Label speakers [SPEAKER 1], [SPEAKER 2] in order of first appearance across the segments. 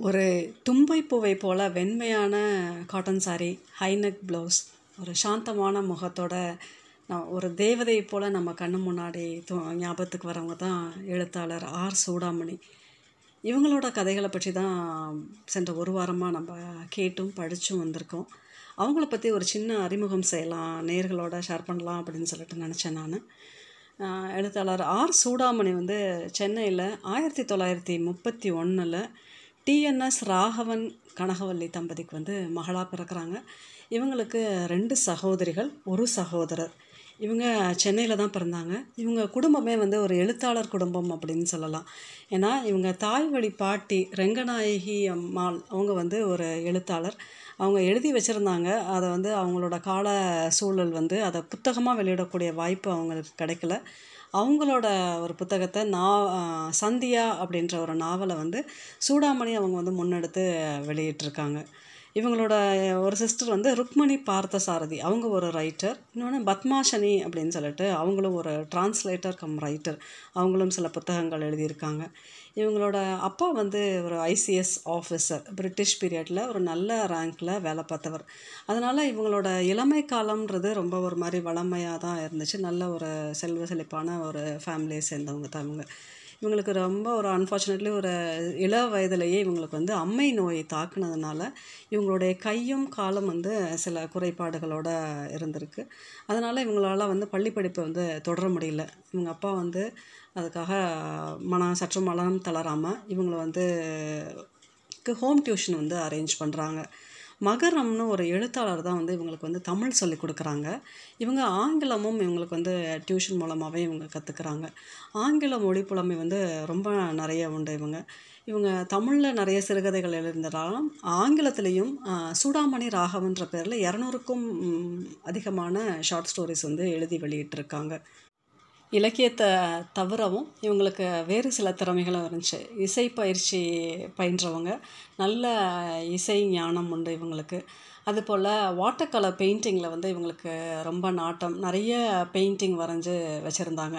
[SPEAKER 1] ஒரு தும்பை பூவை போல் வெண்மையான காட்டன் சாரீ ஹைநெக் ப்ளவுஸ் ஒரு சாந்தமான முகத்தோட நான் ஒரு தேவதை போல் நம்ம கண்ணு முன்னாடி தோ ஞாபகத்துக்கு வரவங்க தான் எழுத்தாளர் ஆர் சூடாமணி. இவங்களோட கதைகளை பற்றி தான் சென்ற ஒரு வாரமாக நம்ம கேட்டும் படித்தும் வந்திருக்கோம். அவங்கள பற்றி ஒரு சின்ன அறிமுகம் செய்யலாம் நேர்களோட ஷேர் பண்ணலாம் அப்படின்னு சொல்லிட்டு நினச்சேன் நான். எழுத்தாளர் ஆர் சூடாமணி வந்து சென்னையில் ஆயிரத்தி தொள்ளாயிரத்தி முப்பத்தி ஒன்றில் டிஎன்எஸ் ராகவன் கனகவல்லி தம்பதிக்கு வந்து மகளாக பிறக்கிறாங்க. இவங்களுக்கு ரெண்டு சகோதரிகள் ஒரு சகோதரர். இவங்க சென்னையில் தான் பிறந்தாங்க. இவங்க குடும்பமே வந்து ஒரு எழுத்தாளர் குடும்பம் அப்படின்னு சொல்லலாம். ஏன்னா இவங்க தாய் வழி பாட்டி ரெங்கநாயகி அம்மாள் அவங்க வந்து ஒரு எழுத்தாளர். அவங்க எழுதி வச்சுருந்தாங்க. அதை வந்து அவங்களோட கால சூழல் வந்து அதை புத்தகமாக வெளியிடக்கூடிய வாய்ப்பு அவங்களுக்கு கிடைக்கல. அவங்களோட ஒரு புத்தகத்தை நா சந்தியா அப்படின்ற ஒரு நாவலை வந்து சூடாமணி அவங்க வந்து முன்னெடுத்து வெளியிட்டிருக்காங்க. இவங்களோட ஒரு சிஸ்டர் வந்து ருக்மணி பார்த்தசாரதி. அவங்க ஒரு ரைட்டர் இன்னொன்று பத்மாஷனி அப்படின்னு சொல்லிட்டு அவங்களும் ஒரு டிரான்ஸ்லேட்டர் கம் ரைட்டர் அவங்களும் சில புத்தகங்கள் எழுதியிருக்காங்க. இவங்களோட அப்பா வந்து ஒரு ஐசிஎஸ் ஆஃபீஸர் பிரிட்டிஷ் பீரியடில் ஒரு நல்ல ரேங்க்கில் வேலை பார்த்தவர். அதனால் இவங்களோட இளமை காலம்ன்றது ரொம்ப ஒரு மாதிரி வளமையாக தான் இருந்துச்சு. நல்ல ஒரு செல்வ செழிப்பான ஒரு ஃபேமிலியை சேர்ந்தவங்க தான் இவங்க. இவங்களுக்கு ரொம்ப ஒரு அன்ஃபார்ச்சுனேட்லி ஒரு இள வயதிலேயே இவங்களுக்கு வந்து அம்மை நோய் தாக்குனதுனால இவங்களுடைய கையும் காலும் வந்து சில குறைபாடுகளோடு இருந்திருக்கு. அதனால் இவங்களால் வந்து பள்ளி படிப்பை வந்து தொடர முடியல. இவங்க அப்பா வந்து அதுக்காக மனம் சற்று மனம் தளராமல் இவங்களை வந்து ஹோம் டியூஷன் வந்து அரேஞ்ச் பண்ணுறாங்க மகரம்னு ஒரு எழுத்தாளர் தான் வந்து இவங்களுக்கு வந்து தமிழ் சொல்லி கொடுக்குறாங்க. இவங்க ஆங்கிலமும் இவங்களுக்கு வந்து டியூஷன் மூலமாகவே இவங்க கற்றுக்குறாங்க ஆங்கில மொழி புலமை வந்து ரொம்ப நிறைய உண்டு இவங்க. இவங்க தமிழில் நிறைய சிறுகதைகள் எழுதியிருந்தாலும் ஆங்கிலத்திலையும் சூடாமணி ராகவன்ற பேரில் இரநூறுக்கும் அதிகமான ஷார்ட் ஸ்டோரிஸ் வந்து எழுதி வெளியிட்டிருக்காங்க. இலக்கியத்தை தவிரவும் இவங்களுக்கு வேறு சில திறமைகளும் இருந்துச்சு. இசை பயிற்சி பயின்றவங்க நல்ல இசை ஞானம் உண்டு இவங்களுக்கு. அதுபோல் வாட்டர் கலர் பெயிண்டிங்கில் வந்து இவங்களுக்கு ரொம்ப நாட்டம். நிறைய பெயிண்டிங் வரைஞ்சி வச்சுருந்தாங்க.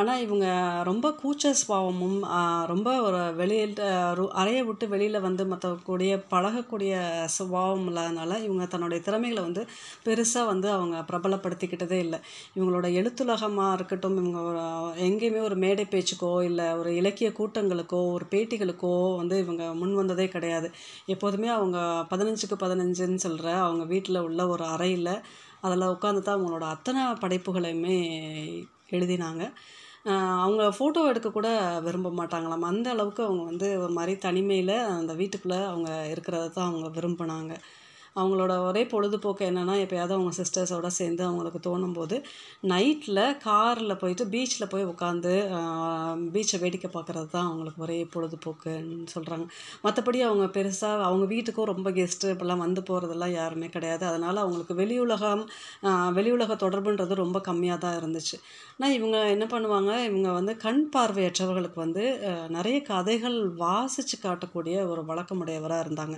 [SPEAKER 1] ஆனால் இவங்க ரொம்ப கூச்ச சுபாவமும் ரொம்ப ஒரு வெளியில் அறையை விட்டு வெளியில் வந்து மற்றக்கூடிய பழகக்கூடிய சுபாவம் இல்லாதனால இவங்க தன்னுடைய திறமைகளை வந்து பெருசாக வந்து அவங்க பிரபலப்படுத்திக்கிட்டதே இல்லை. இவங்களோட எழுத்துலகமாக இருக்கட்டும் இவங்க எங்கேயுமே ஒரு மேடை பேச்சுக்கோ இல்லை ஒரு இலக்கிய கூட்டங்களுக்கோ ஒரு பேட்டிகளுக்கோ வந்து இவங்க முன் வந்ததே கிடையாது. எப்போதுமே அவங்க பதினஞ்சுக்கு பதினஞ்சுன்னு சொல்கிற அவங்க வீட்டில் உள்ள ஒரு அறையில் அதில் உட்காந்து தான் அவங்களோட அத்தனை படைப்புகளையுமே எழுதினாங்க. அவங்க ஃபோட்டோ எடுக்க கூட விரும்ப மாட்டாங்களாம். அந்த அளவுக்கு அவங்க வந்து ஒரு மாதிரி தனிமையில் அந்த வீட்டுக்குள்ளே அவங்க இருக்கிறத தான் அவங்க விரும்பினாங்க. அவங்களோட ஒரே பொழுதுபோக்கு என்னென்னா எப்போயாவது அவங்க சிஸ்டர்ஸோடு சேர்ந்து அவங்களுக்கு தோணும் போது நைட்டில் காரில் போயிட்டு பீச்சில் போய் உட்காந்து பீச்சை வேடிக்கை பார்க்குறது தான் அவங்களுக்கு ஒரே பொழுதுபோக்குன்னு சொல்கிறாங்க மற்றபடி அவங்க பெருசாக அவங்க வீட்டுக்கும் ரொம்ப கெஸ்ட்டு இப்போல்லாம் வந்து போகிறதெல்லாம் யாருமே கிடையாது. அதனால் அவங்களுக்கு வெளி உலகம் வெளி உலக தொடர்புன்றது ரொம்ப கம்மியாக தான் இருந்துச்சு. ஆனால் இவங்க என்ன பண்ணுவாங்க இவங்க வந்து கண் பார்வையற்றவர்களுக்கு வந்து நிறைய கதைகள் வாசித்து காட்டக்கூடிய ஒரு வழக்கமுடையவராக இருந்தாங்க.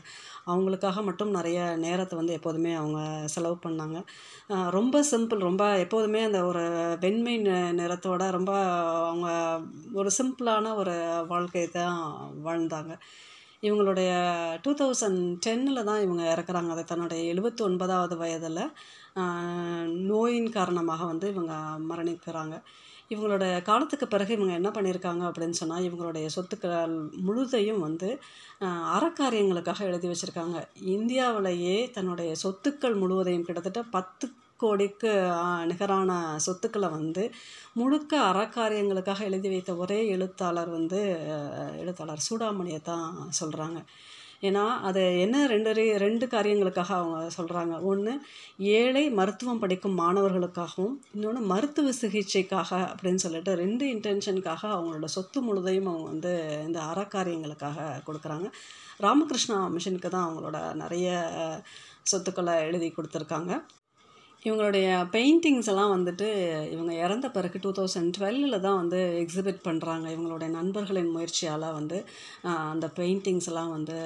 [SPEAKER 1] அவங்களுக்காக மட்டும் நிறைய நேரத்தை வந்து எப்போதுமே அவங்க செலவு பண்ணாங்க. ரொம்ப சிம்பிள் ரொம்ப எப்போதுமே அந்த ஒரு வெண்மை நிறத்தோட ரொம்ப அவங்க ஒரு சிம்பிளான ஒரு வாழ்க்கையை தான் வாழ்ந்தாங்க. இவங்களுடைய டூ தௌசண்ட் டென்னில் தான் இவங்க இறக்குறாங்க. அதை தன்னுடைய எழுபத்தி ஒன்பதாவது வயதில் நோயின் காரணமாக வந்து இவங்க மரணிக்கிறாங்க. இவங்களோட காலத்துக்கு பிறகு இவங்க என்ன பண்ணியிருக்காங்க அப்படின்னு சொன்னால் இவங்களுடைய சொத்துக்கள் முழுதையும் வந்து அறக்காரியங்களுக்காக எழுதி வச்சுருக்காங்க. இந்தியாவிலேயே தன்னுடைய சொத்துக்கள் முழுவதையும் கிட்டத்தட்ட பத்து கோடிக்கு நிகரான சொத்துக்களை வந்து முழுக்க அறக்காரியங்களுக்காக எழுதி வைத்த ஒரே எழுத்தாளர் வந்து எழுத்தாளர் சூடாமணியை தான் சொல்கிறாங்க ஏன்னா அதை என்ன ரெண்டு ரெண்டு காரியங்களுக்காக அவங்க சொல்கிறாங்க ஒன்று ஏழை மருத்துவம் படிக்கும் மாணவர்களுக்காகவும் இன்னொன்று மருத்துவ சிகிச்சைக்காக அப்படின்னு சொல்லிட்டு ரெண்டு இன்டென்ஷனுக்காக அவங்களோட சொத்து முழுதையும் அவங்க வந்து இந்த அறக்காரியங்களுக்காக கொடுக்குறாங்க. ராமகிருஷ்ணா மிஷனுக்கு தான் அவங்களோட நிறைய சொத்துக்களை எழுதி கொடுத்துருக்காங்க. இவங்களுடைய பெயிண்டிங்ஸ் எல்லாம் வந்துட்டு இவங்க இறந்த பிறகு டூ தௌசண்ட் டுவெல்லில் தான் வந்து எக்ஸிபிட் பண்ணுறாங்க இவங்களுடைய நண்பர்களின் முயற்சியால் வந்து அந்த பெயிண்டிங்ஸ் எல்லாம் வந்து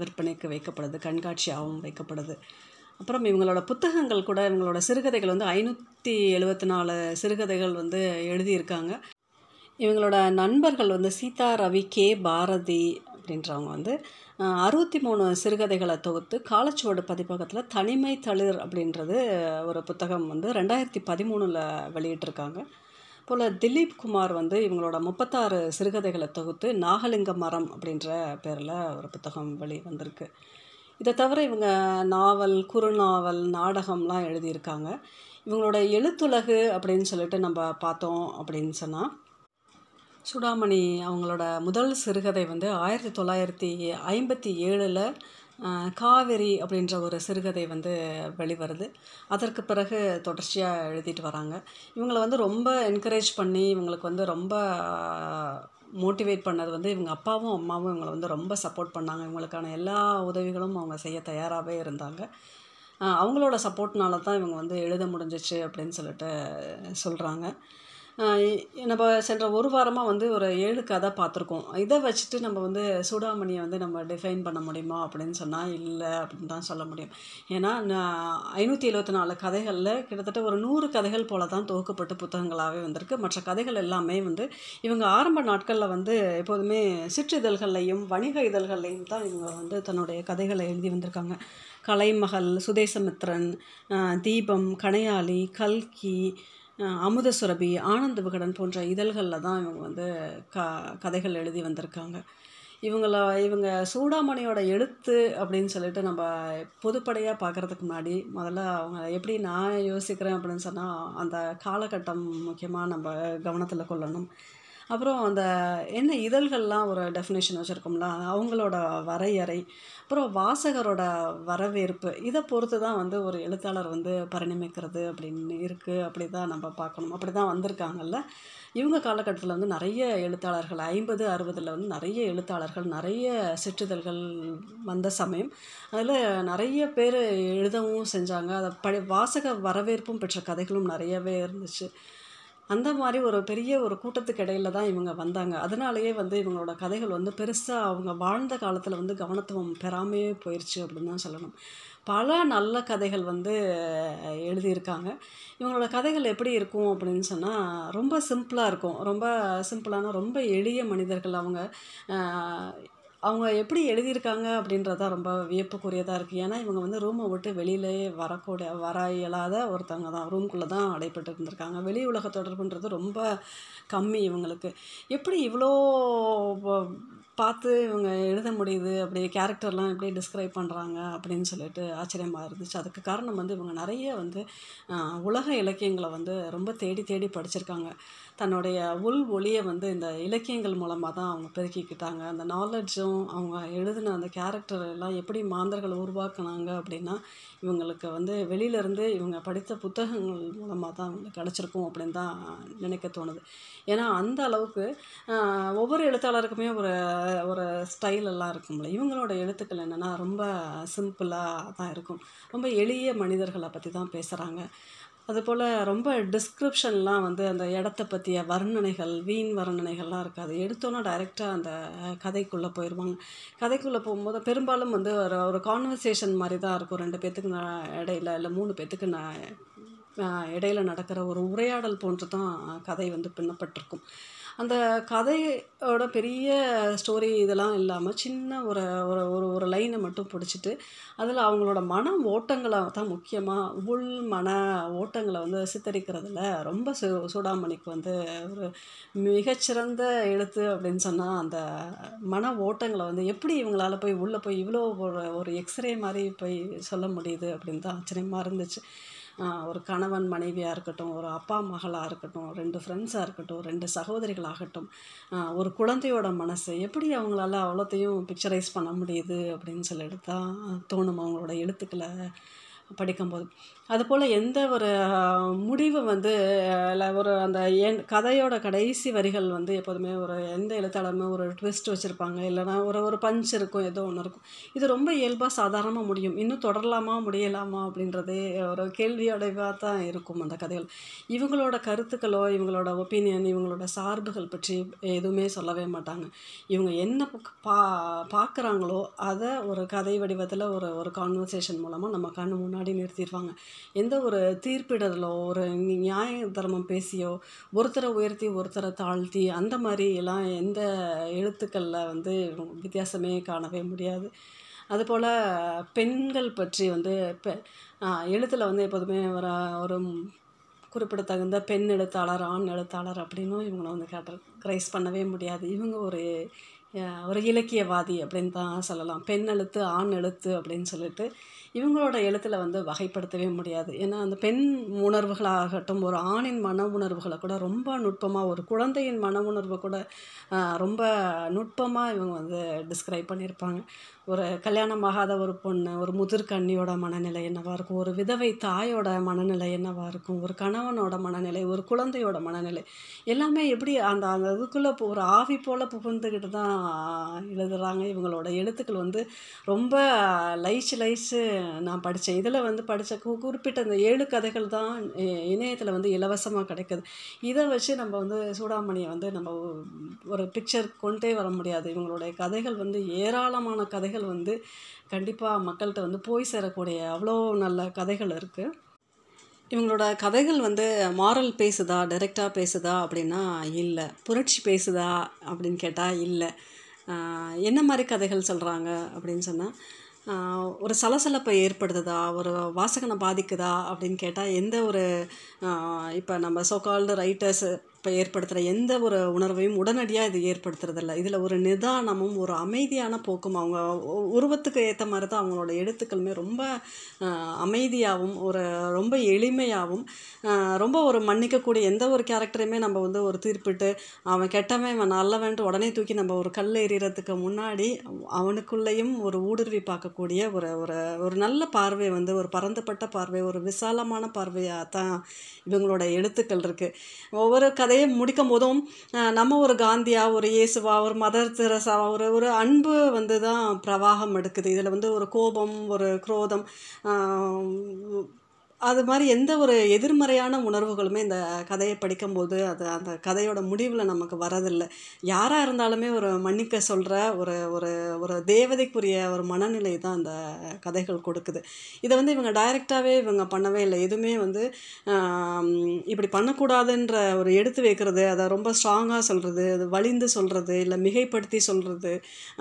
[SPEAKER 1] விற்பனைக்கு வைக்கப்படுது கண்காட்சியாகவும் வைக்கப்படுது. அப்புறம் இவங்களோட புத்தகங்கள் கூட இவங்களோட சிறுகதைகள் வந்து ஐநூற்றி எழுபத்தி நாலு சிறுகதைகள் வந்து எழுதியிருக்காங்க. இவங்களோட நண்பர்கள் வந்து சீதா ரவி கே பாரதி அப்படின்றவங்க வந்து அறுபத்தி மூணு சிறுகதைகளை தொகுத்து காலச்சுவடு பதிப்பகத்தில் தனிமை தளிர் அப்படின்றது ஒரு புத்தகம் வந்து ரெண்டாயிரத்தி பதிமூணில் வெளியிட்டிருக்காங்க. போல் திலீப் குமார் வந்து இவங்களோட முப்பத்தாறு சிறுகதைகளை தொகுத்து நாகலிங்க மரம் அப்படின்ற பேரில் ஒரு புத்தகம் வெளி வந்திருக்கு. இதை தவிர இவங்க நாவல் குறுநாவல் நாடகம்லாம் எழுதியிருக்காங்க. இவங்களோட எழுத்துலகு அப்படின்னு சொல்லிட்டு நம்ம பார்த்தோம் அப்படின்னு சொன்னால் சுடாமணி அவங்களோட முதல் சிறுகதை வந்து ஆயிரத்தி தொள்ளாயிரத்தி ஐம்பத்தி ஏழில் காவேரி அப்படின்ற ஒரு சிறுகதை வந்து வெளிவருது. அதற்கு பிறகு தொடர்ச்சியாக எழுதிட்டு வராங்க. இவங்களை வந்து ரொம்ப என்கரேஜ் பண்ணி இவங்களுக்கு வந்து ரொம்ப மோட்டிவேட் பண்ணது வந்து இவங்க அப்பாவும் அம்மாவும் இவங்களை வந்து ரொம்ப சப்போர்ட் பண்ணாங்க. இவங்களுக்கான எல்லா உதவிகளும் அவங்க செய்ய தயாராகவே இருந்தாங்க. அவங்களோட சப்போர்ட்னால தான் இவங்க வந்து எழுத முடிஞ்சிச்சு அப்படின்னு சொல்லிட்டு சொல்கிறாங்க நம்ம சென்ற ஒரு வாரமாக வந்து ஒரு ஏழு கதை பார்த்துருக்கோம். இதை வச்சுட்டு நம்ம வந்து சூடாமணியை வந்து நம்ம டிஃபைன் பண்ண முடியுமா அப்படின்னு சொன்னால் இல்லை அப்படின்னு தான் சொல்ல முடியும். ஏன்னா ஐநூற்றி எழுபத்தி நாலு கதைகளில் கிட்டத்தட்ட ஒரு நூறு கதைகள் போல தான் தொகுக்கப்பட்டு புத்தகங்களாகவே வந்திருக்கு. மற்ற கதைகள் எல்லாமே வந்து இவங்க ஆரம்ப நாட்களில் வந்து எப்போதுமே சிற்றிதழ்கள்லையும் வணிக இதழ்கள்லையும் தான் இவங்க வந்து தன்னுடைய கதைகளை எழுதி வந்திருக்காங்க. கலைமகள் சுதேசமித்ரன் தீபம் கணையாளி கல்கி அமுத சுரபி ஆனந்த விகடன் போன்ற இதழ்களில் தான் இவங்க வந்து க கதைகள் எழுதி வந்திருக்காங்க. இவங்கள இவங்க சூடாமணியோட எழுத்து அப்படின்னு சொல்லிட்டு நம்ம பொதுப்படையாக பார்க்குறதுக்கு முன்னாடி முதல்ல அவங்க எப்படி நான் யோசிக்கிறேன் அப்படின்னு சொன்னால் அந்த காலகட்டம் முக்கியமாக நம்ம கவனத்தில் கொள்ளணும். அப்புறம் அந்த என்ன இதழ்கள்லாம் ஒரு டெஃபினேஷன் வச்சுருக்கோம்ல அவங்களோட வரையறை அப்புறம் வாசகரோட வரவேற்பு இதை பொறுத்து தான் வந்து ஒரு எழுத்தாளர் வந்து பரிணமிக்கிறது அப்படின்னு இருக்குது அப்படி தான் நம்ம பார்க்கணும். அப்படி தான் வந்திருக்காங்கல்ல. இவங்க காலகட்டத்தில் வந்து நிறைய எழுத்தாளர்கள் ஐம்பது அறுபதில் வந்து நிறைய எழுத்தாளர்கள் நிறைய சிற்றிதழ்கள் வந்த சமயம் அதில் நிறைய பேர் எழுதவும் செஞ்சாங்க. அதை படி வாசக வரவேற்பும் பெற்ற கதைகளும் நிறையவே இருந்துச்சு. அந்த மாதிரி ஒரு பெரிய ஒரு கூட்டத்துக்கு இடையில தான் இவங்க வந்தாங்க. அதனாலேயே வந்து இவங்களோட கதைகள் வந்து பெருசாக அவங்க வாழ்ந்த காலத்தில் வந்து கவனத்துவம் பெறாமையே போயிடுச்சு அப்படின்னு தான் சொல்லணும். பல நல்ல கதைகள் வந்து எழுதியிருக்காங்க. இவங்களோட கதைகள் எப்படி இருக்கும் அப்படின்னு சொன்னால் ரொம்ப சிம்பிளாக இருக்கும். ரொம்ப சிம்பிளான ரொம்ப எளிய மனிதர்கள் அவங்க அவங்க எப்படி எழுதியிருக்காங்க அப்படின்றத ரொம்ப வியப்புக்குரியதாக இருக்குது ஏன்னா இவங்க வந்து ரூமை விட்டு வெளியிலேயே வரக்கூடிய வர இயலாத ஒருத்தவங்க தான். ரூம்குள்ளே தான் அடைப்பட்டு இருந்திருக்காங்க. வெளி உலக தொடர்புன்றது ரொம்ப கம்மி இவங்களுக்கு. எப்படி இவ்வளோ பார்த்து இவங்க எழுத முடியுது? அப்படி கேரக்டர்லாம் எப்படி டிஸ்கிரைப் பண்ணுறாங்க அப்படின்னு சொல்லிட்டு ஆச்சரியமாக இருந்துச்சு. அதுக்கு காரணம் வந்து இவங்க நிறைய வந்து உலக இலக்கியங்களை வந்து ரொம்ப தேடி தேடி படிச்சிருக்காங்க. தன்னுடைய உள் ஒளியை வந்து இந்த இலக்கியங்கள் மூலமாக தான் அவங்க பெருக்கிக்கிட்டாங்க. அந்த நாலெட்ஜும் அவங்க எழுதின அந்த கேரக்டர் எல்லாம் எப்படி மாந்தர்கள் உருவாக்குனாங்க அப்படின்னா இவங்களுக்கு வந்து வெளியிலேருந்து இவங்க படித்த புத்தகங்கள் மூலமாக தான் அவங்களுக்கு கிடச்சிருக்கும் அப்படின்னு தான் நினைக்க தோணுது. ஏன்னா அந்த அளவுக்கு ஒவ்வொரு எழுத்தாளருக்குமே ஒரு ஒரு ஸ்டைல் எல்லாம் இருக்கும்ல இவங்களோட எழுத்துக்கள் என்னென்னா ரொம்ப சிம்பிளாக தான் இருக்கும். ரொம்ப எளிய மனிதர்களை பற்றி தான் பேசுகிறாங்க அதுபோல் ரொம்ப டிஸ்கிரிப்ஷன்லாம் வந்து அந்த இடத்த பற்றிய வர்ணனைகள் வீண் வர்ணனைகள்லாம் இருக்காது. எடுத்தோன்னா டைரெக்டாக அந்த கதைக்குள்ளே போயிடுவாங்க கதைக்குள்ளே போகும்போது பெரும்பாலும் வந்து ஒரு ஒரு கான்வர்சேஷன் மாதிரி தான் இருக்கும். ரெண்டு பேர்த்துக்கு நான் இடையில இல்லை மூணு பேர்த்துக்கு நான் இடையில நடக்கிற ஒரு உரையாடல் போன்று தான் கதை வந்து பின்னப்பட்டிருக்கும். அந்த கதையோட பெரிய ஸ்டோரி இதெல்லாம் இல்லாமல் சின்ன ஒரு ஒரு ஒரு ஒரு லைனை மட்டும் பிடிச்சிட்டு அதில் அவங்களோட மன ஓட்டங்களை தான் முக்கியமாக உள் மன ஓட்டங்களை வந்து சித்தரிக்கிறதுல ரொம்ப சு சூடாமணிக்கு வந்து ஒரு மிகச்சிறந்த எழுத்து அப்படின்னு சொன்னால் அந்த மன ஓட்டங்களை வந்து எப்படி இவங்களால போய் உள்ளே போய் இவ்வளோ ஒரு ஒரு எக்ஸ்ரே மாதிரி போய் சொல்ல முடியுது அப்படின்னு தான் ஆச்சரியமாக இருந்துச்சு. ஒரு கணவன் மனைவியாக இருக்கட்டும் ஒரு அப்பா மகளாக இருக்கட்டும் ரெண்டு ஃப்ரெண்ட்ஸாக இருக்கட்டும் ரெண்டு சகோதரிகளாகட்டும் ஒரு குழந்தையோட மனசு எப்படி அவங்களால அவ்வளோத்தையும் பிக்சரைஸ் பண்ண முடியுது அப்படின்னு சொல்லிட்டு தான் தோணும் அவங்களோட எழுத்துக்களை படிக்கும்போது. அதுபோல் எந்த ஒரு முடிவு வந்து இல்லை ஒரு அந்த என் கதையோட கடைசி வரிகள் வந்து எப்போதுமே ஒரு எந்த எழுத்தாளருமே ஒரு ட்விஸ்ட் வச்சுருப்பாங்க. இல்லைனா ஒரு ஒரு பஞ்ச் இருக்கும் ஏதோ ஒன்று இருக்கும். இது ரொம்ப இயல்பாக சாதாரணமாக முடியும். இன்னும் தொடரலாமா முடியலாமா அப்படின்றதே ஒரு கேள்வியோடவாக தான் இருக்கும் அந்த கதைகள். இவங்களோட கருத்துக்களோ இவங்களோட ஒப்பீனியன் இவங்களோட சார்புகள் பற்றி எதுவுமே சொல்லவே மாட்டாங்க. இவங்க என்ன பா பார்க்குறாங்களோ அதை ஒரு கதை வடிவத்தில் ஒரு ஒரு கான்வர்சேஷன் மூலமாக நம்ம கண் முன்னாடி நிறுத்திடுவாங்க எந்த ஒரு தீர்ப்பிடலோ ஒரு நியாய தர்மம் பேசியோ ஒருத்தரை உயர்த்தி ஒருத்தரை தாழ்த்தி அந்த மாதிரி எல்லாம் எந்த எழுத்துக்களில் வந்து வித்தியாசமே காணவே முடியாது. அதுபோல் பெண்கள் பற்றி வந்து பெ எழுத்தில் வந்து எப்போதுமே ஒரு ஒரு குறிப்பிடத்தகுந்த பெண் எழுத்தாளர் ஆண் எழுத்தாளர் அப்படின்னும் இவங்களை வந்து கேட்டரைஸ் பண்ணவே முடியாது. இவங்க ஒரு ஒரு இலக்கியவாதி அப்படின்னு தான் சொல்லலாம். பெண் எழுத்து ஆண் எழுத்து அப்படின்னு சொல்லிட்டு இவங்களோட எழுத்தில் வந்து வகைப்படுத்தவே முடியாது. ஏன்னா அந்த பெண் உணர்வுகளாகட்டும் ஒரு ஆணின் மன உணர்வுகளை கூட ரொம்ப நுட்பமாக ஒரு குழந்தையின் மன உணர்வை கூட ரொம்ப நுட்பமாக இவங்க வந்து டிஸ்கிரைப் பண்ணியிருப்பாங்க. ஒரு கல்யாணமாகாத ஒரு பொண்ணு ஒரு முதிர்கண்ணியோட மனநிலை என்னவாக இருக்கும்? ஒரு விதவை தாயோட மனநிலை என்னவாக இருக்கும்? ஒரு கணவனோட மனநிலை ஒரு குழந்தையோட மனநிலை எல்லாமே எப்படி அந்த அந்த இதுக்குள்ளே ஒரு ஆவி போல் புகுந்துக்கிட்டு தான் எழுதுகிறாங்க இவங்களோட எழுத்துக்கள் வந்து ரொம்ப லைச்சு லைச்சு நான் படித்தேன். இதில் வந்து படித்த கு குறிப்பிட்ட அந்த ஏழு கதைகள் தான் இணையத்தில் வந்து இலவசமாக கிடைக்குது. இதை வச்சு நம்ம வந்து சூடாமணியை வந்து நம்ம ஒரு பிக்சர் கொண்டே வர முடியாது. இவங்களுடைய கதைகள் வந்து ஏராளமான கதைகள் வந்து கண்டிப்பாக மக்கள்கிட்ட வந்து போய் சேரக்கூடிய அவ்வளோ நல்ல கதைகள் இருக்குது இவங்களோட கதைகள் வந்து மாரல் பேசுதா டைரெக்டாக பேசுதா அப்படின்னா இல்லை. புரட்சி பேசுதா அப்படின்னு கேட்டால் இல்லை. என்ன மாதிரி கதைகள் சொல்கிறாங்க அப்படின்னு சொன்னால் ஒரு சலசலப்பை ஏற்படுத்துதா? ஒரு வாசகனை பாதிக்குதா? அப்படின்னு கேட்டால் எந்த ஒரு இப்போ நம்ம சோகால்டு ரைட்டர்ஸு இப்போ ஏற்படுத்துகிற எந்த ஒரு உணர்வையும் உடனடியாக இது ஏற்படுத்துறதில்ல. இதில் ஒரு நிதானமும் ஒரு அமைதியான போக்கும் அவங்க உ- உருவத்துக்கு ஏற்ற மாதிரி தான் அவங்களோட எழுத்துக்களுமே ரொம்ப அமைதியாகவும் ஒரு ரொம்ப எளிமையாகவும் ரொம்ப ஒரு மன்னிக்கக்கூடிய எந்த ஒரு கேரக்டரையுமே நம்ம வந்து ஒரு தீர்ப்பிட்டு அவன் கெட்டவன் இவன் நல்லவன்ட்டு உடனே தூக்கி நம்ம ஒரு கல் எறிகிறதுக்கு முன்னாடி அவனுக்குள்ளேயும் ஒரு ஊடுருவி பார்க்கக்கூடிய ஒரு ஒரு ஒரு நல்ல பார்வை வந்து ஒரு பரந்துபட்ட பார்வை ஒரு விசாலமான பார்வையாக தான் இவங்களோட எழுத்துக்கள் இருக்குது ஒவ்வொரு கதையை முடிக்கும் போதும் நம்ம ஒரு காந்தியா ஒரு இயேசுவா ஒரு மதர் தெரசாவா ஒரு ஒரு அன்பு வந்து தான் பிரவாகம் எடுக்குது. இதில் வந்து ஒரு கோபம் ஒரு குரோதம் அது மாதிரி எந்த ஒரு எதிர்மறையான உணர்வுகளுமே இந்த கதையை படிக்கும்போது அது அந்த கதையோட முடிவில் நமக்கு வரதில்லை யாராக இருந்தாலுமே ஒரு மன்னிக்க சொல்கிற ஒரு ஒரு ஒரு தேவதைக்குரிய ஒரு மனநிலை தான் அந்த கதைகள் கொடுக்குது. இதை வந்து இவங்க டைரெக்டாகவே இவங்க பண்ணவே இல்லை. எதுவுமே வந்து இப்படி பண்ணக்கூடாதுன்ற ஒரு எடுத்து வைக்கிறது அதை ரொம்ப ஸ்ட்ராங்காக சொல்கிறது அது வலிந்து சொல்கிறது இல்லை மிகைப்படுத்தி சொல்கிறது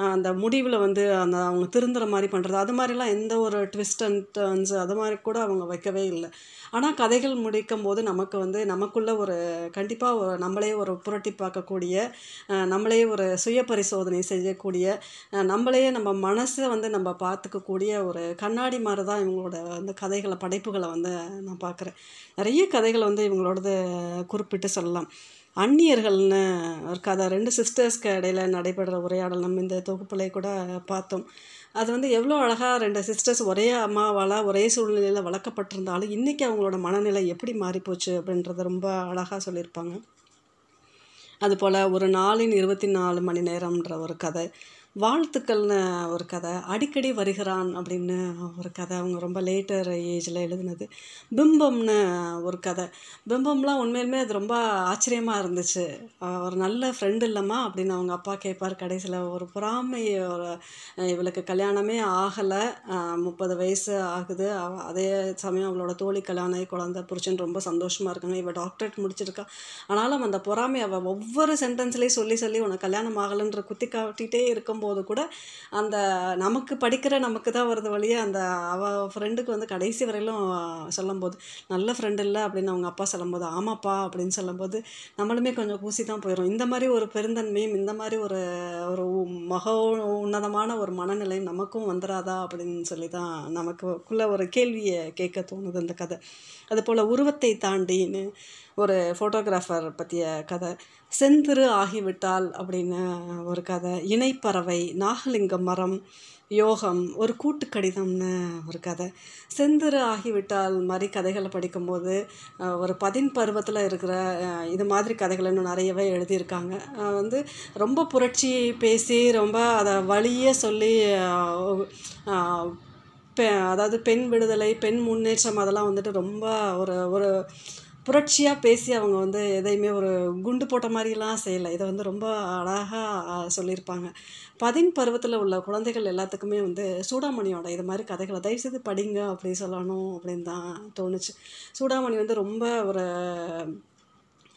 [SPEAKER 1] அந்த முடிவில் வந்து அந்த அவங்க திருந்துற மாதிரி பண்ணுறது அது மாதிரிலாம் எந்த ஒரு ட்விஸ்ட் அண்ட் டர்ன்ஸ் அது மாதிரி கூட அவங்க வைக்கவே இல்லை. ஆனால் கதைகள் முடிக்கும் போது நமக்கு வந்து நமக்குள்ள ஒரு கண்டிப்பாக ஒரு நம்மளே ஒரு புரட்டி பார்க்கக்கூடிய நம்மளே ஒரு சுய பரிசோதனை செய்யக்கூடிய நம்மளையே நம்ம மனசை வந்து நம்ம பார்த்துக்கக்கூடிய ஒரு கண்ணாடி மாதிரி தான் இவங்களோட அந்த கதைகளை படைப்புகளை வந்து நான் பார்க்குறேன். நிறைய கதைகள் வந்து இவங்களோடது குறிப்பிட்டு சொல்லலாம். அந்நியர்கள்னு ஒரு கதை ரெண்டு சிஸ்டர்ஸ்க்கு இடையில நடைபெற உரையாடல் நம்ம இந்த தொகுப்பில் கூட பார்த்தோம். அது வந்து எவ்வளோ அழகாக ரெண்டு சிஸ்டர்ஸ் ஒரே அம்மாவால் ஒரே சூழ்நிலையில் வளர்க்கப்பட்டிருந்தாலும் இன்றைக்கி அவங்களோட மனநிலை எப்படி மாறிப்போச்சு அப்படின்றத ரொம்ப அழகாக சொல்லியிருப்பாங்க. அதுபோல் ஒரு நாளின் இருபத்தி நாலு மணி நேரம்ன்ற ஒரு கதை. வாழ்த்துக்கள்னு ஒரு கதை. அடிக்கடி வருகிறான் அப்படின்னு ஒரு கதை. அவங்க ரொம்ப லேட்டர் ஏஜில் எழுதினது. பிம்பம்னு ஒரு கதை. பிம்பம்லாம் உண்மையிலுமே அது ரொம்ப ஆச்சரியமாக இருந்துச்சு. ஒரு நல்ல ஃப்ரெண்டு இல்லைம்மா அப்படின்னு அவங்க அப்பா கேட்பார் கடைசியில். ஒரு பொறாமை ஒரு இவளுக்கு கல்யாணமே ஆகலை. முப்பது வயசு ஆகுது. அதே சமயம் அவளோட தோழி கல்யாணம் குழந்தை புருஷன் ரொம்ப சந்தோஷமாக இருக்காங்க. இவள் டாக்டரேட் முடிச்சிருக்கா. ஆனாலும் அந்த பொறாமை அவள் ஒவ்வொரு சென்டென்ஸ்லேயும் சொல்லி சொல்லி உனக்கு கல்யாணம் ஆகலைன்ற குத்தி காட்டிகிட்டே இருக்கும்போது போது கூட அந்த நமக்கு படிக்கிற நமக்கு தான் வருது வழியே அந்த அவ ஃப்ரெண்டுக்கு வந்து கடைசி வரையிலும் சொல்லும்போது நல்ல ஃப்ரெண்டு இல்லை அப்படின்னு அவங்க அப்பா சொல்லும்போது ஆமாப்பா அப்படின்னு சொல்லும்போது நம்மளுமே கொஞ்சம் கூசி தான் போயிடும் இந்த மாதிரி ஒரு பெருந்தன்மையும் இந்த மாதிரி ஒரு ஒரு மக மகோ உன்னதமான ஒரு மனநிலையும் நமக்கும் வந்துடாதா அப்படின்னு சொல்லி தான் நமக்குள்ள ஒரு கேள்வியை கேட்க தோணுது அந்த கதை. அதுபோல் உருவத்தை தாண்டின்னு ஒரு ஃபோட்டோகிராஃபர் பற்றிய கதை. செந்திரு ஆகிவிட்டால் அப்படின்னு ஒரு கதை. இணைப்பறவை நாகலிங்கம் மரம் யோகம் ஒரு கூட்டு கடிதம்னு ஒரு கதை. செந்திரு ஆகிவிட்டால் மாதிரி கதைகளை படிக்கும்போது ஒரு பதின் பருவத்தில் இருக்கிற இது மாதிரி கதைகள் இன்னும் நிறையவே எழுதியிருக்காங்க. வந்து ரொம்ப புரட்சி பேசி ரொம்ப அதை வழியே சொல்லி பெ அதாவது பெண் விடுதலை பெண் முன்னேற்றம் அதெல்லாம் வந்துட்டு ரொம்ப ஒரு ஒரு புரட்சியாக பேசி அவங்க வந்து எதையுமே ஒரு குண்டு போட்ட மாதிரிலாம் செய்யலை. இதை வந்து ரொம்ப அழகாக சொல்லியிருப்பாங்க. பதின் பருவத்தில் உள்ள குழந்தைகள் எல்லாத்துக்குமே வந்து சூடாமணியோட இது மாதிரி கதைகளை தயவுசெய்து படிங்க அப்படி சொல்லணும் அப்படின்னு தான் தோணுச்சு. சூடாமணி வந்து ரொம்ப ஒரு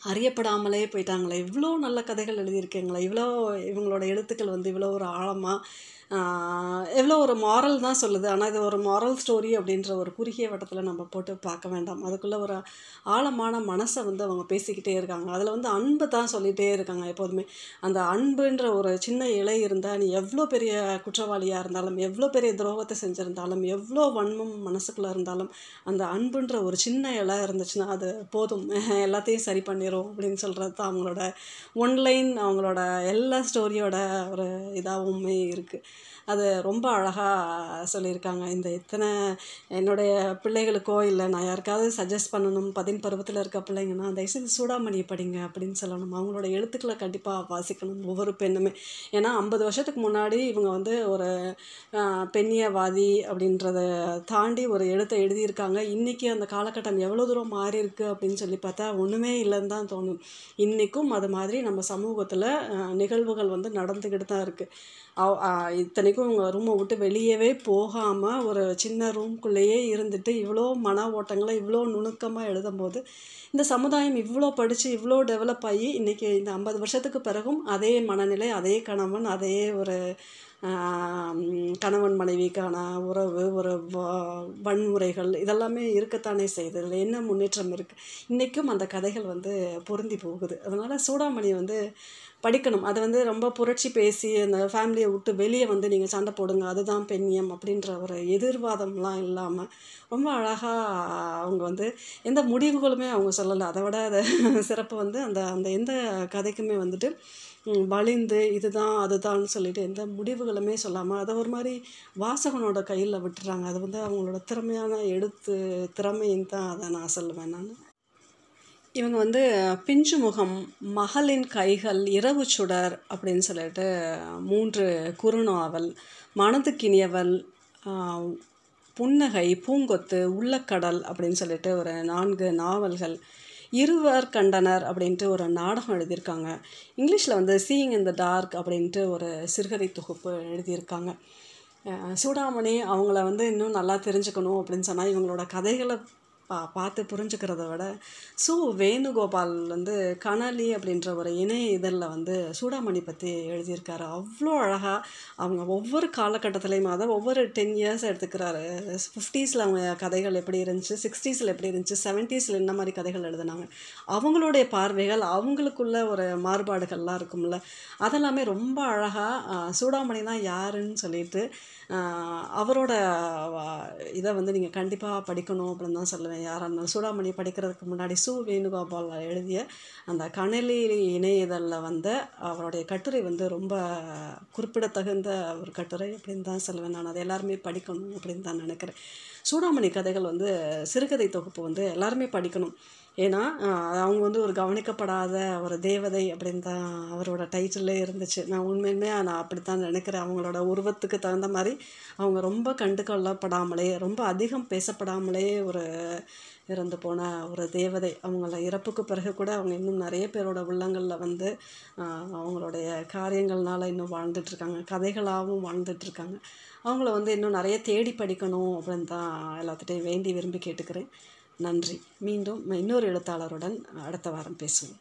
[SPEAKER 1] அறியப்படாமலே போயிட்டாங்களே. இவ்வளோ நல்ல கதைகள் எழுதியிருக்கீங்களே. இவ்வளோ இவங்களோட எழுத்துக்கள் வந்து இவ்வளோ ஒரு ஆழமாக எவ்வளோ ஒரு மாரல் தான் சொல்லுது. ஆனால் இது ஒரு மாரல் ஸ்டோரி அப்படின்ற ஒரு குறுகிய வட்டத்தில் நம்ம போட்டு பார்க்க வேண்டாம். அதுக்குள்ளே ஒரு ஆழமான மனசை வந்து அவங்க பேசிக்கிட்டே இருக்காங்க. அதில் வந்து அன்பு தான் சொல்லிகிட்டே இருக்காங்க எப்போதுமே. அந்த அன்புன்ற ஒரு சின்ன இலை இருந்தால் நீ எவ்வளோ பெரிய குற்றவாளியாக இருந்தாலும் எவ்வளோ பெரிய துரோகத்தை செஞ்சுருந்தாலும் எவ்வளோ வன்மம் மனசுக்குள்ளே இருந்தாலும் அந்த அன்புன்ற ஒரு சின்ன இலை இருந்துச்சுன்னா அது போதும். எல்லாத்தையும் சரி பண்ணிடும் அப்படின்னு சொல்கிறது தான் அவங்களோட ஒன்லைன் அவங்களோட எல்லா ஸ்டோரியோட ஒரு இதாகவுமே இருக்குது அது ரொம்ப அழகாக சொல்லியிருக்காங்க. இந்த இத்தனை என்னுடைய பிள்ளைகளுக்கோ இல்லை நான் யாருக்காவது சஜஸ்ட் பண்ணணும் பதின் பருவத்தில் இருக்க பிள்ளைங்கன்னா தயவுசெய்து சூடாமணி படிங்க அப்படின்னு சொல்லணும். அவங்களோட எழுத்துக்களை கண்டிப்பாக வாசிக்கணும் ஒவ்வொரு பெண்ணுமே. ஏன்னா ஐம்பது வருஷத்துக்கு முன்னாடி இவங்க வந்து ஒரு பெண்ணியவாதி அப்படின்றத தாண்டி ஒரு எழுத்தை எழுதியிருக்காங்க. இன்றைக்கி அந்த காலகட்டம் எவ்வளோ தூரம் மாறி இருக்குது அப்படின்னு சொல்லி பார்த்தா ஒன்றுமே இல்லைன்னு தான் தோணும். இன்றைக்கும் அது மாதிரி நம்ம சமூகத்தில் நிகழ்வுகள் வந்து நடந்துக்கிட்டு தான் இருக்குது இத்தனைக்கும் இவங்க ரூமை விட்டு வெளியவே போகாமல் ஒரு சின்ன ரூம்குள்ளேயே இருந்துட்டு இவ்வளோ மன ஓட்டங்களை இவ்வளோ நுணுக்கமாக எழுதும்போது இந்த சமுதாயம் இவ்வளோ படித்து இவ்வளோ டெவலப் ஆகி இன்றைக்கி இந்த ஐம்பது வருஷத்துக்கு பிறகும் அதே மனநிலை அதே கணவன் அதே ஒரு கணவன் மனைவிக்கான உறவு ஒரு வ- வன்முறைகள் இதெல்லாமே இருக்கத்தானே செய்யுது. இதில் என்ன முன்னேற்றம் இருக்குது இன்றைக்கும் அந்த கதைகள் வந்து பொருந்தி போகுது. அதனால் சூடாமணி வந்து படிக்கணும். அது வந்து ரொம்ப புரட்சி பேசி அந்த ஃபேமிலியை விட்டு வெளியே வந்து நீங்கள் சண்டை போடுங்க அதுதான் பெண்ணியம் அப்படின்ற ஒரு எதிர்வாதம்லாம் இல்லாமல் ரொம்ப அழகாக அவங்க வந்து எந்த முடிவுகளுமே அவங்க சொல்லலை. அதை விட அதை சிறப்பு வந்து அந்த அந்த எந்த கதைக்குமே வந்துட்டு வலிந்து இதுதான் அதுதான்னு சொல்லிட்டு எந்த முடிவுகளுமே சொல்லாமல் அதை ஒரு மாதிரி வாசகனோட கையில் விட்டுறாங்க. அது வந்து அவங்களோட திறமையான எழுத்து திறமைன்னு தான் அதை நான் சொல்லுவேன் நான். இவங்க வந்து பிஞ்சு முகம் மகளின் கைகள் இரவு சுடர் அப்படின்னு சொல்லிட்டு மூன்று குறுநாவல் மனதுக்கினியவள் புன்னகை பூங்கொத்து உள்ளக்கடல் அப்படின்னு சொல்லிட்டு ஒரு நான்கு நாவல்கள் இருவர் கண்டனர் அப்படின்ட்டு ஒரு நாடகம் எழுதியிருக்காங்க. இங்கிலீஷில் வந்து சீயிங் இன் த டார்க் அப்படின்ட்டு ஒரு சிறுகதை தொகுப்பு எழுதியிருக்காங்க. சூடாமணி அவங்கள வந்து இன்னும் நல்லா தெரிஞ்சுக்கணும் அப்படின்னு சொன்னால் இவங்களோட கதைகளை பா பார்த்து புரிஞ்சுக்கிறத விட சு வேணுகோபால் வந்து கனலி அப்படின்ற ஒரு இணைய இதழில் வந்து சூடாமணி பற்றி எழுதியிருக்காரு. அவ்வளோ அழகாக அவங்க ஒவ்வொரு காலகட்டத்துலேயும் அதை ஒவ்வொரு டென் இயர்ஸ் எடுத்துக்கிறாரு. ஃபிஃப்டீஸில் அவங்க கதைகள் எப்படி இருந்துச்சு சிக்ஸ்டீஸில் எப்படி இருந்துச்சு செவன்ட்டீஸில் என்ன மாதிரி கதைகள் எழுதுனாங்க. அவங்களுடைய பார்வைகள் அவங்களுக்குள்ள ஒரு மாறுபாடுகள்லாம் இருக்கும்ல. அதெல்லாமே ரொம்ப அழகாக சூடாமணி தான் யாருன்னு சொல்லிட்டு அவரோட இதை வந்து நீங்கள் கண்டிப்பாக படிக்கணும் அப்படின்னு தான் சொல்லுவேன். யாராக இருந்தாலும் சூடாமணி படிக்கிறதுக்கு முன்னாடி சு வேணுகோபால் எழுதிய அந்த கணலி இணையதழில் வந்த அவருடைய கட்டுரை வந்து ரொம்ப குறிப்பிடத்தகுந்த ஒரு கட்டுரை அப்படின்னு தான் சொல்லுவேன். நான் அதை எல்லாருமே படிக்கணும் அப்படின்னு தான் நினைக்கிறேன். சூடாமணி கதைகள் வந்து சிறுகதை தொகுப்பு வந்து எல்லாருமே படிக்கணும். ஏன்னா அவங்க வந்து ஒரு கவனிக்கப்படாத ஒரு தேவதை அப்படின்னு தான் அவரோட டைட்டிலே இருந்துச்சு. நான் உண்மையுமே நான் அப்படித்தான் நினைக்கிறேன். அவங்களோட உருவத்துக்கு தகுந்த மாதிரி அவங்க ரொம்ப கண்டு கொள்ளப்படாமலே ரொம்ப அதிகம் பேசப்படாமலே ஒரு இறந்து போன ஒரு தேவதை. அவங்கள இறப்புக்கு பிறகு கூட அவங்க இன்னும் நிறைய பேரோட உள்ளங்களில் வந்து அவங்களுடைய காரியங்கள்னால இன்னும் வாழ்ந்துட்டுருக்காங்க. கதைகளாகவும் வாழ்ந்துட்டுருக்காங்க. அவங்கள வந்து இன்னும் நிறைய தேடி படிக்கணும் அப்படின்னு தான் எல்லாத்துட்டையும் வேண்டி விரும்பி கேட்டுக்கிறேன். நன்றி. மீண்டும் இன்னொரு எழுத்தாளருடன் அடுத்த வாரம் பேசுவோம்.